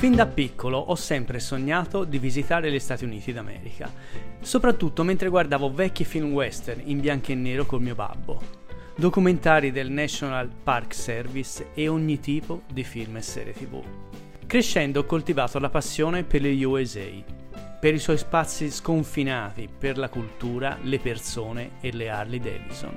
Fin da piccolo ho sempre sognato di visitare gli Stati Uniti d'America, soprattutto mentre guardavo vecchi film western in bianco e nero col mio babbo, documentari del National Park Service e ogni tipo di film e serie tv. Crescendo ho coltivato la passione per gli USA, per i suoi spazi sconfinati, per la cultura, le persone e le Harley Davidson.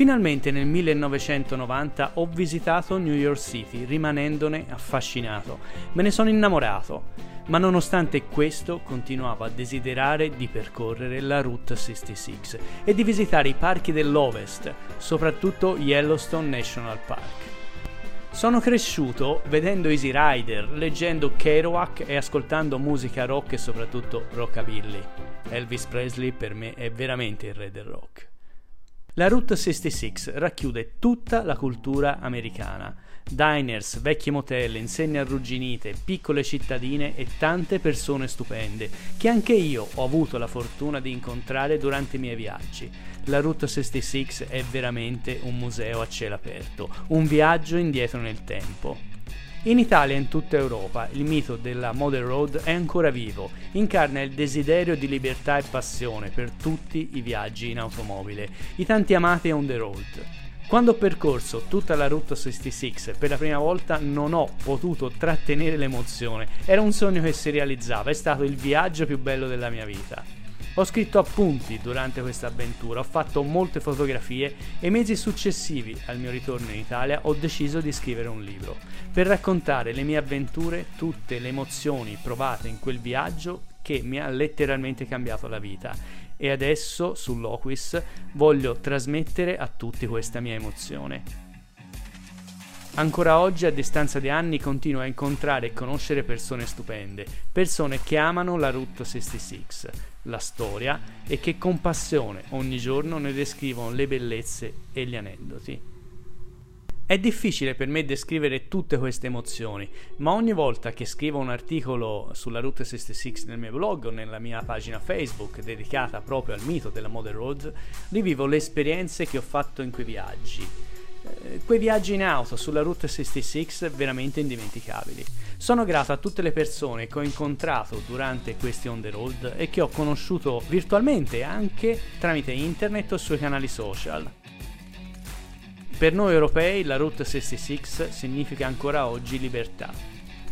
Finalmente nel 1990 ho visitato New York City, rimanendone affascinato. Me ne sono innamorato, ma nonostante questo continuavo a desiderare di percorrere la Route 66 e di visitare i parchi dell'Ovest, soprattutto Yellowstone National Park. Sono cresciuto vedendo Easy Rider, leggendo Kerouac e ascoltando musica rock e soprattutto rockabilly. Elvis Presley per me è veramente il re del rock. La Route 66 racchiude tutta la cultura americana. Diners, vecchi motel, insegne arrugginite, piccole cittadine e tante persone stupende che anche io ho avuto la fortuna di incontrare durante i miei viaggi. La Route 66 è veramente un museo a cielo aperto, un viaggio indietro nel tempo. In Italia e in tutta Europa il mito della Model Road è ancora vivo, incarna il desiderio di libertà e passione per tutti i viaggi in automobile, i tanti amati on the road. Quando ho percorso tutta la Route 66 per la prima volta non ho potuto trattenere l'emozione, era un sogno che si realizzava, è stato il viaggio più bello della mia vita. Ho scritto appunti durante questa avventura, ho fatto molte fotografie e mesi successivi al mio ritorno in Italia ho deciso di scrivere un libro per raccontare le mie avventure, tutte le emozioni provate in quel viaggio che mi ha letteralmente cambiato la vita e adesso su Loquis voglio trasmettere a tutti questa mia emozione. Ancora oggi, a distanza di anni, continuo a incontrare e conoscere persone stupende, persone che amano la Route 66, la storia e che con passione ogni giorno ne descrivono le bellezze e gli aneddoti. È difficile per me descrivere tutte queste emozioni, ma ogni volta che scrivo un articolo sulla Route 66 nel mio blog o nella mia pagina Facebook dedicata proprio al mito della Model Road, rivivo le esperienze che ho fatto in quei viaggi quei viaggi in auto sulla Route 66 veramente indimenticabili. Sono grato a tutte le persone che ho incontrato durante questi on the road e che ho conosciuto virtualmente anche tramite internet o sui canali social. Per noi europei la Route 66 significa ancora oggi libertà.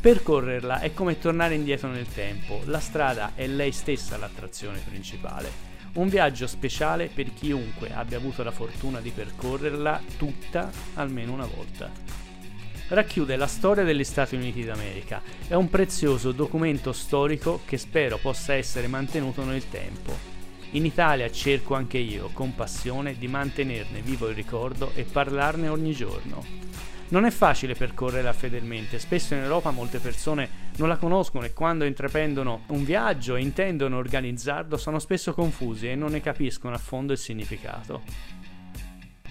Percorrerla è come tornare indietro nel tempo, la strada è lei stessa l'attrazione principale. Un viaggio speciale per chiunque abbia avuto la fortuna di percorrerla tutta almeno una volta. Racchiude la storia degli Stati Uniti d'America. È un prezioso documento storico che spero possa essere mantenuto nel tempo. In Italia cerco anche io, con passione, di mantenerne vivo il ricordo e parlarne ogni giorno. Non è facile percorrerla fedelmente, spesso in Europa molte persone non la conoscono e quando intraprendono un viaggio e intendono organizzarlo sono spesso confusi e non ne capiscono a fondo il significato.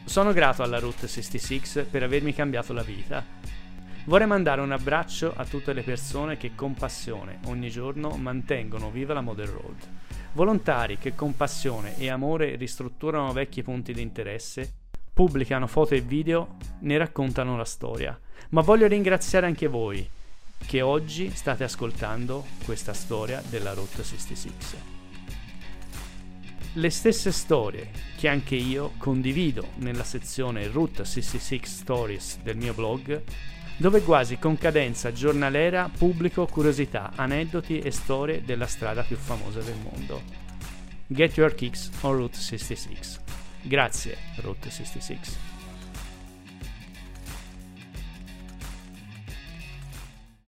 Sono grato alla Route 66 per avermi cambiato la vita. Vorrei mandare un abbraccio a tutte le persone che con passione ogni giorno mantengono viva la Model Road. Volontari che con passione e amore ristrutturano vecchi punti di interesse pubblicano foto e video, ne raccontano la storia. Ma voglio ringraziare anche voi che oggi state ascoltando questa storia della Route 66. Le stesse storie che anche io condivido nella sezione Route 66 Stories del mio blog, dove quasi con cadenza giornaliera pubblico curiosità, aneddoti e storie della strada più famosa del mondo. Get your kicks on Route 66. Grazie, Route 66.